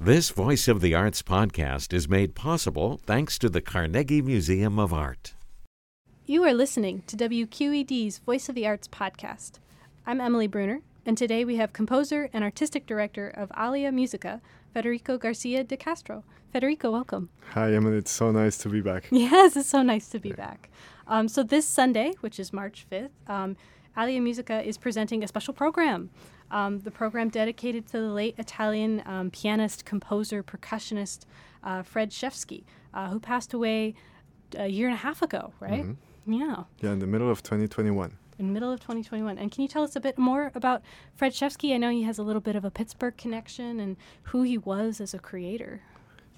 This Voice of the Arts podcast is made possible thanks to the Carnegie Museum of Art. You are listening to WQED's Voice of the Arts podcast. I'm Emily Bruner, and today we have composer and artistic director of Alia Musica, Federico Garcia de Castro. Federico, welcome. Hi, Emily. It's so nice to be back. Yes, it's so nice to be back. Um, so, this Sunday, which is March 5th, um, Alia Musica is presenting a special program. Um, the program dedicated to the late Italian um, pianist, composer, percussionist uh, Fred Rzewski, uh, who passed away a year and a half ago, right? Mm-hmm. Yeah. Yeah, in the middle of 2021. In the middle of 2021. And can you tell us a bit more about Fred Rzewski? I know he has a little bit of a Pittsburgh connection and who he was as a creator.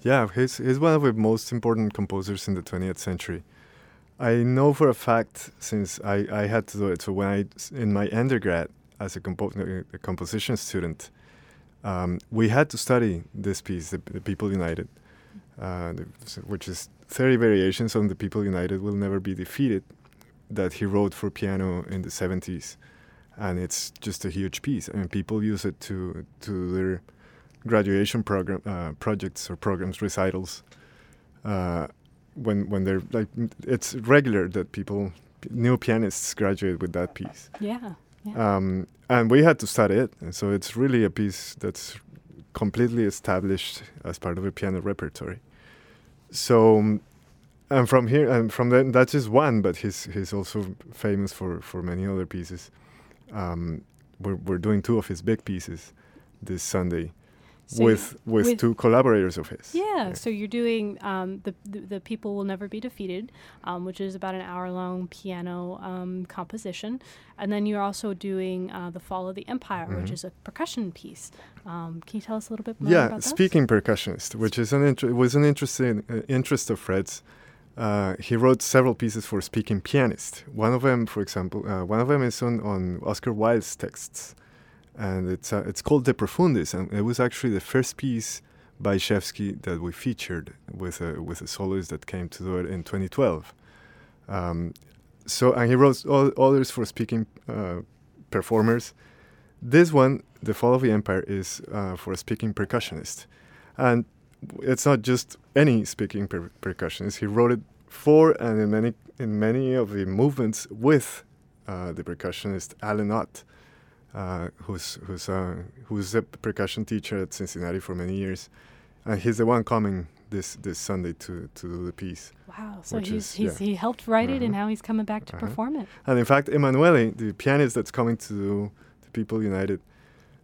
Yeah, he's, he's one of the most important composers in the 20th century. I know for a fact since I, I had to do it. So when I in my undergrad as a, compo- a composition student, um, we had to study this piece, the, the People United, uh, which is 30 variations on the People United will never be defeated, that he wrote for piano in the 70s, and it's just a huge piece. I mean, people use it to to their graduation program uh, projects or programs recitals. Uh, when when they're like it's regular that people new pianists graduate with that piece. Yeah. yeah. Um, and we had to study it, and so it's really a piece that's completely established as part of a piano repertory. So, um, and from here, and from then, that's just one, but he's he's also famous for for many other pieces. Um, we're we're doing two of his big pieces this Sunday So with, with with- two collaborators of his. Yeah, so you're doing um, the, the the people will never be defeated, um, which is about an hour long piano um, composition, and then you're also doing uh, the Fall of the Empire, which Mhm. is a percussion piece. Um, can you tell us a little bit more Yeah, speaking percussionist, which is an inter- was an interesting uh, interest of Fred's. Uh, he wrote several pieces for speaking pianist. One of them, for example, uh, one of them is on, on Oscar Wilde's texts, and it's uh, it's called De Profundis, and it was actually the first piece by Rzewski that we featured with a with a soloist that came to do it in 2012. Um, so, and he wrote all, others for speaking uh, performers. This one, The Fall of the Empire, is uh, for a speaking percussionist. And it's not just any speaking per- percussionist. He wrote it for and in many, in many of the movements with uh, the percussionist Allen Otte, uh, who's, who's, uh, who's a percussion teacher at Cincinnati for many years. And he's the one coming this, this Sunday to, to do the piece. Wow, so he's, is- he's yeah. he helped write it, and Uh-huh. now he's coming back to Uh-huh. perform it. And in fact, Emanuele, the pianist that's coming to do the People United,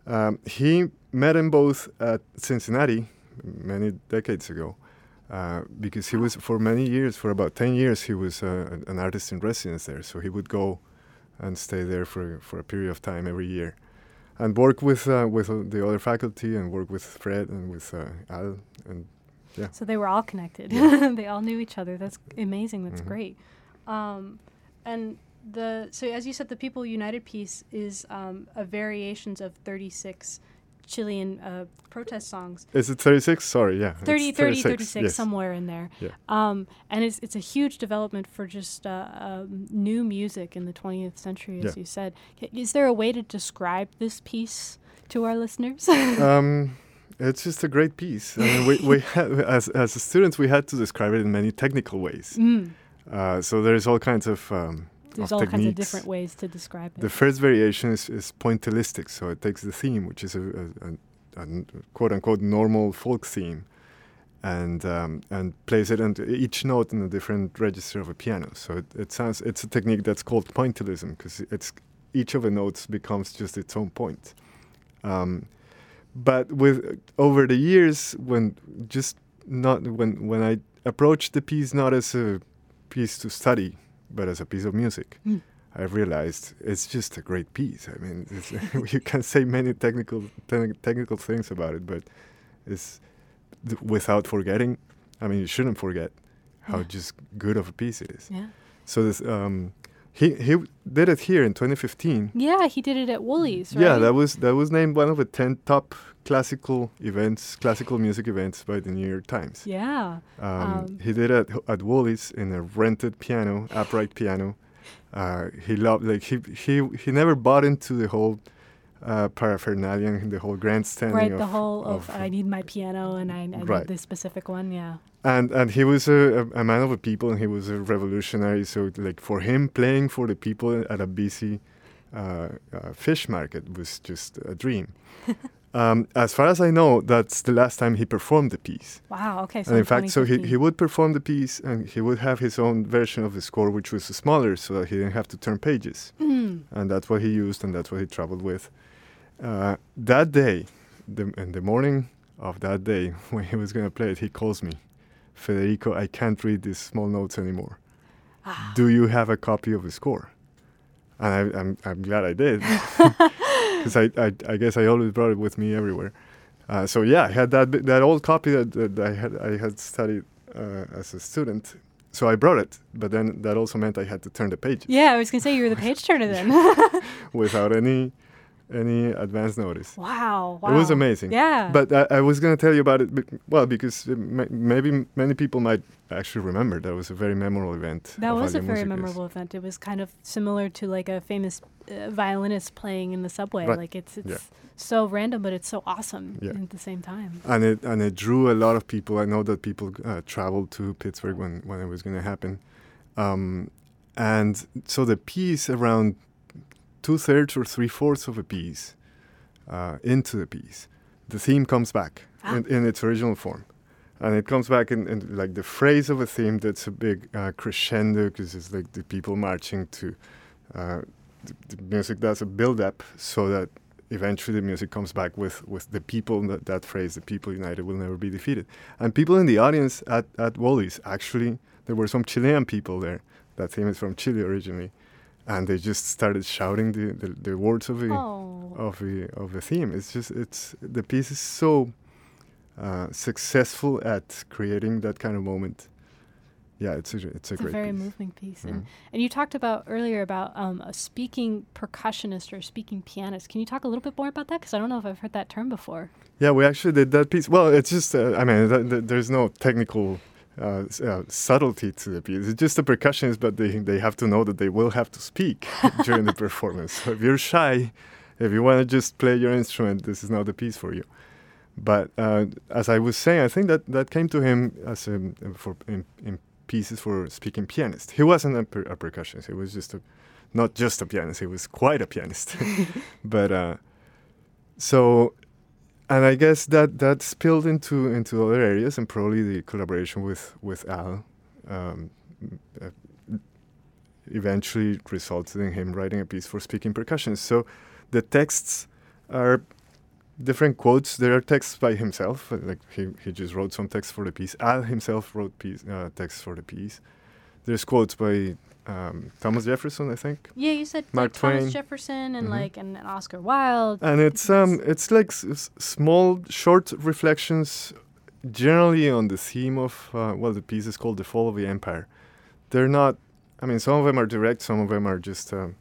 um, he met him both at Cincinnati many decades ago. Uh, because he was for many years, for about ten years, he was uh, an artist in residence there. So he would go and stay there for for a period of time every year, and work with uh, with uh, the other faculty and work with Fred and with uh, Al and So they were all connected. Yeah. they all knew each other. That's amazing. That's Mhm. great. Um, and the so as you said, the People United piece is um, a variations of 36 Chilean uh, protest songs. is it thirty six? Sorry, yeah, it's 30, 30, 36, yes. somewhere in there. Yeah. Um, and it's, it's a huge development for just uh, um, new music in the 20th century, as Yeah. you said. Is there a way to describe this piece to our listeners? um, it's just a great piece. I mean, we, we had, as as students, we had to describe it in many technical ways. mm, Uh, so there's all kinds of um, there's all kinds of different ways to describe it. The first variation is, is pointillistic, so it takes the theme, which is a quote unquote normal folk theme, and um, and plays it into each note in a different register of a piano. So it, it sounds it's a technique that's called pointillism because it's each of the notes becomes just its own point. Um, but with over the years, when just not when when I approached the piece not as a piece to study, but as a piece of music. Mm. I realized it's just a great piece. I mean, it's, you can say many technical te- technical things about it, but it's th- without forgetting. I mean, you shouldn't forget how Yeah. just good of a piece it is. yeah. So this, um, he he did it here in 2015. Yeah, he did it at Wholey's, right? Yeah, that was that was named one of the 10 top classical events, classical music events by the New York Times. Yeah. Um, Um, he did it at Wholey's in a rented piano, upright piano. Uh, he loved like he he he never bought into the whole uh, paraphernalia and the whole grandstanding. Right, of, the whole of, of- I need my piano and I, I Right. need this specific one. Yeah. and and he was a, a, a man of the people and he was a revolutionary so like for him playing for the people at a busy uh, uh, fish market was just a dream um, as far as i know that's the last time he performed the piece Wow. Okay. So and in fact so he, he would perform the piece and he would have his own version of the score which was smaller so that he didn't have to turn pages Mm. and that's what he used and that's what he traveled with. Uh, that day, the, in the morning of that day, when he was going to play it, he calls me, Federico, I can't read these small notes anymore. Ah. Do you have a copy of the score? And I, I'm, I'm glad I did, because I, I, I guess I always brought it with me everywhere. Uh, so yeah, I had that that old copy that, that I had I had studied uh, as a student. So I brought it, but then that also meant I had to turn the pages Yeah, I was gonna say you were the page turner then. without any any advance notice. wow, wow. It was amazing. Yeah. But I, I was going to tell you about it, well, because it may, maybe many people might actually remember that was a very memorable event. that was a very Musicas. memorable event. It was kind of similar to like a famous uh, violinist playing in the subway. Right. Like it's it's Yeah. so random, but it's so awesome Yeah. at the same time. And it and it drew a lot of people. I know that people uh, traveled to Pittsburgh when when it was going to happen, um, and so the piece around two thirds or three fourths of a piece uh, into the piece, the theme comes back Ah. in, in its original form. And it comes back in, in like the phrase of a theme that's a big uh, crescendo because it's like the people marching to uh, the, the music does a build up so that eventually the music comes back with, with the people that, that phrase the people united will never be defeated and people in the audience at, at Wally's actually there were some Chilean people there that theme is from Chile originally and they just started shouting the, the, the words of the Oh. of the of the theme. It's just it's the piece is so uh, successful at creating that kind of moment. Yeah, it's a it's a It's a very piece. moving piece. Mhm. And, and you talked about earlier about um, a speaking percussionist or speaking pianist. Can you talk a little bit more about that? Because I don't know if I've heard that term before. Yeah, we actually did that piece. Well, it's just uh, I mean, th- th- there's no technical. Uh, uh, subtlety to the piece. It's just a percussionist, but they they have to know that they will have to speak during the performance. So if you're shy, if you want to just play your instrument, this is not the piece for you. But uh, as I was saying, I think that that came to him as a, for in, in pieces for speaking pianist. He wasn't a, per, a percussionist. He was just a not just a pianist. He was quite a pianist. but uh, so, and I guess that that spilled into into other areas, and probably the collaboration with with Al. Um, uh, eventually resulted in him writing a piece for speaking percussion. So the texts are different quotes. There are texts by himself, like he, he just wrote some text for the piece. Al himself wrote piece, uh, text for the piece. There's quotes by um, Thomas Jefferson, I think. Yeah, you said Mark like Thomas Twain. Jefferson and Mhm. like and, and Oscar Wilde. And it's um it's like s- s- small short reflections, generally on the theme of uh, well the piece is called the fall of the empire. They're not. I mean, some of them are direct. Some of them are just um,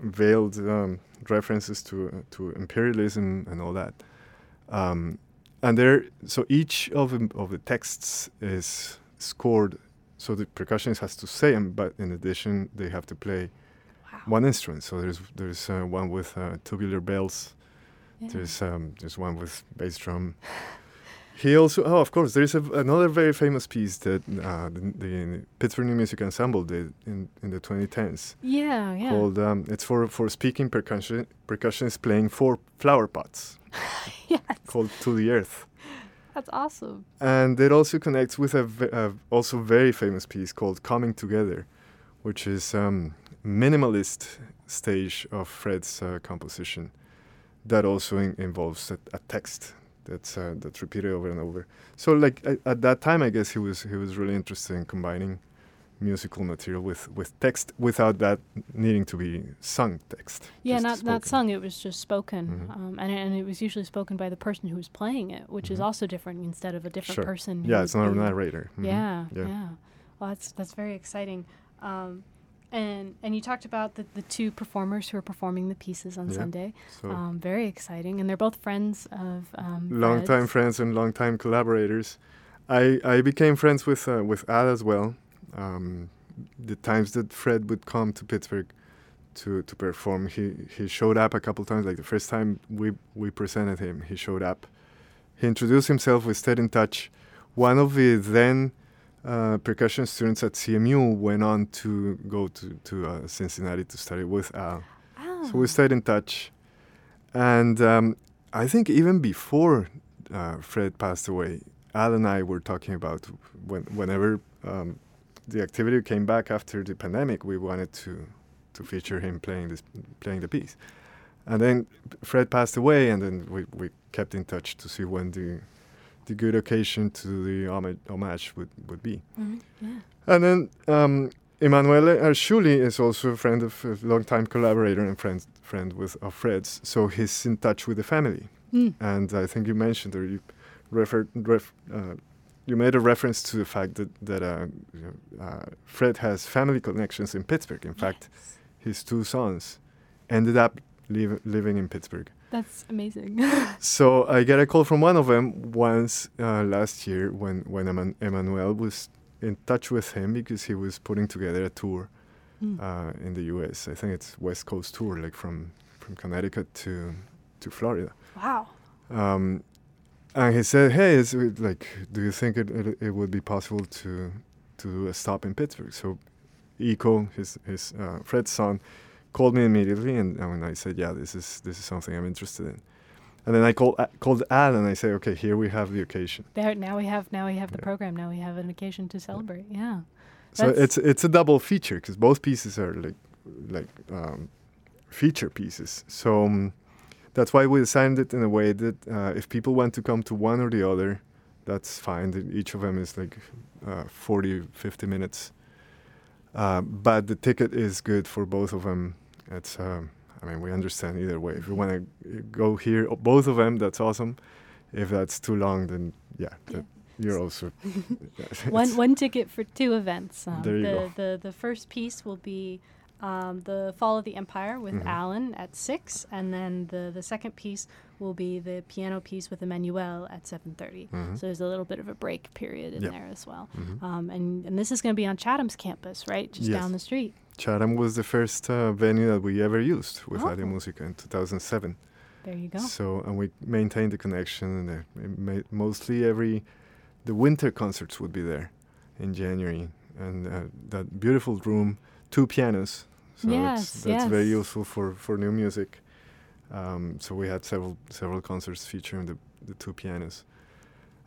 veiled um, references to uh, to imperialism and all that. Um, and there, so each of of the texts is scored. So the percussionist has to say them, but in addition, they have to play Wow. one instrument. So there's there's uh, one with uh, tubular bells. Yeah. There's um, there's one with bass drum. He also oh of course there's a, another very famous piece that uh, the, the Pittsburgh New Music Ensemble did in, in the 2010s yeah, yeah. called um, it's for for speaking percussion percussionists playing four flower pots yes, called To the Earth that's awesome. and it also connects with a, also very famous piece called Coming Together, which is um, minimalist stage of Fred's uh, composition that also in- involves a, a text that's uh, that's repeated over and over. So like at that time, I guess he was he was really interested in combining musical material with with text without that needing to be sung text. Yeah, not not sung. It was just spoken, Mhm. um, and and it was usually spoken by the person who was playing it, which is Mhm. also different instead of a different Sure. person. Yeah, it's not a narrator. Mhm. Yeah, yeah, Yeah. Well, that's that's very exciting. Um, and and you talked about the, the two performers who are performing the pieces on Yeah. Sunday. So Um, very exciting, and they're both friends of um, long time friends and long time collaborators. I, I became friends with uh, with Al as well. Um, the times that Fred would come to Pittsburgh to to perform. He he showed up a couple times. Like the first time we we presented him, he showed up. He introduced himself. We stayed in touch. One of the then uh, percussion students at CMU went on to go to to uh, Cincinnati to study with Al. Oh. So we stayed in touch, and um, I think even before uh, Fred passed away, Al and I were talking about when, whenever um, the activity came back after the pandemic, we wanted to to feature him playing this playing the piece, and then Fred passed away, and then we, we kept in touch to see when the the good occasion to the homage, homage would, would be. Mhm, Yeah. And then um, Emanuele Arciuli is also a friend of a long-time collaborator and friend friend with of Fred's. So he's in touch with the family. Mm. And I think you mentioned or you referred ref, uh, you made a reference to the fact that that uh, uh, Fred has family connections in Pittsburgh. In fact, Yes. his two sons ended up live, living in Pittsburgh. That's amazing. So I get a call from one of them once uh, last year when when Eman- Emmanuel was in touch with him because he was putting together a tour Mm. uh, in the U.S. I think it's West Coast tour, like from from Connecticut to to Florida. wow. Um, and he said, "Hey, is it, like, do you think it, it it would be possible to to do a stop in Pittsburgh?" So, Eco, his his uh, Fred's son, called me immediately, and, and I said, "Yeah, this is this is something I'm interested in." And then I called uh, called Al, and I said, "Okay, here we have the occasion." There now we have now we have the Yeah. program. Now we have an occasion to celebrate. Yeah. So That's- it's it's a double feature because both pieces are like like um, feature pieces. So um, that's why we designed it in a way that uh, if people want to come to one or the other, that's fine. Each of them is like uh, 40, 50 minutes. Uh, but the ticket is good for both of them. It's um, I mean we understand either way. If you want to go here, both of them, that's awesome. If that's too long, then yeah, Yeah. you're also one one ticket for two events. Um, There you the, go. the the first piece will be um, the Fall of the Empire with Mhm. Allen at six, and then the the second piece will be the piano piece with Emmanuel at seven Mhm. So there's a little bit of a break period in Yep. there as well. Mhm. Um, and and this is going to be on Chatham's campus, right, just Yes. down the street. Chatham was the first uh, venue that we ever used with Oh. Alia Musica in 2007. There you go. So, and we maintained the connection, and ma- mostly every the winter concerts would be there in January, and uh, that beautiful room, two pianos. So Yes, it's, that's very useful for, for new music. Um, so we had several several concerts featuring the, the two pianos,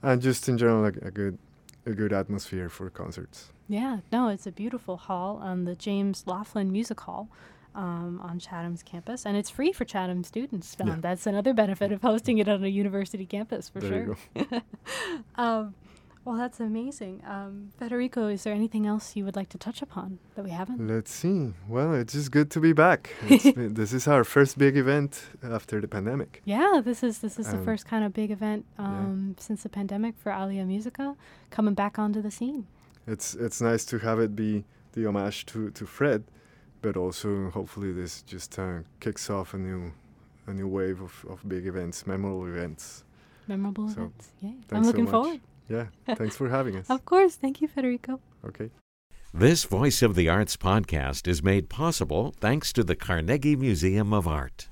and just in general like a good a good atmosphere for concerts. Yeah, no, it's a beautiful hall on the James Laughlin Music Hall um, on Chatham's campus, and it's free for Chatham students. Yeah. That's another benefit of hosting it on a university campus, for there sure. you go. um, well, that's amazing. Um, Federico, is there anything else you would like to touch upon that we haven't? Let's see. Well, it's just good to be back. It's been, this is our first big event after the pandemic. Yeah, this is this is the Um, first kind of big event yeah. um, since the pandemic for Alia Musica coming back onto the scene. It's it's nice to have it be the homage to, to Fred, but also hopefully this just uh, kicks off a new a new wave of, of big events, memorable events. Memorable So, events. Yay. I'm so looking much. forward. Yeah, thanks for having us. Of course. Thank you, Federico. Okay. This Voice of the Arts podcast is made possible thanks to the Carnegie Museum of Art.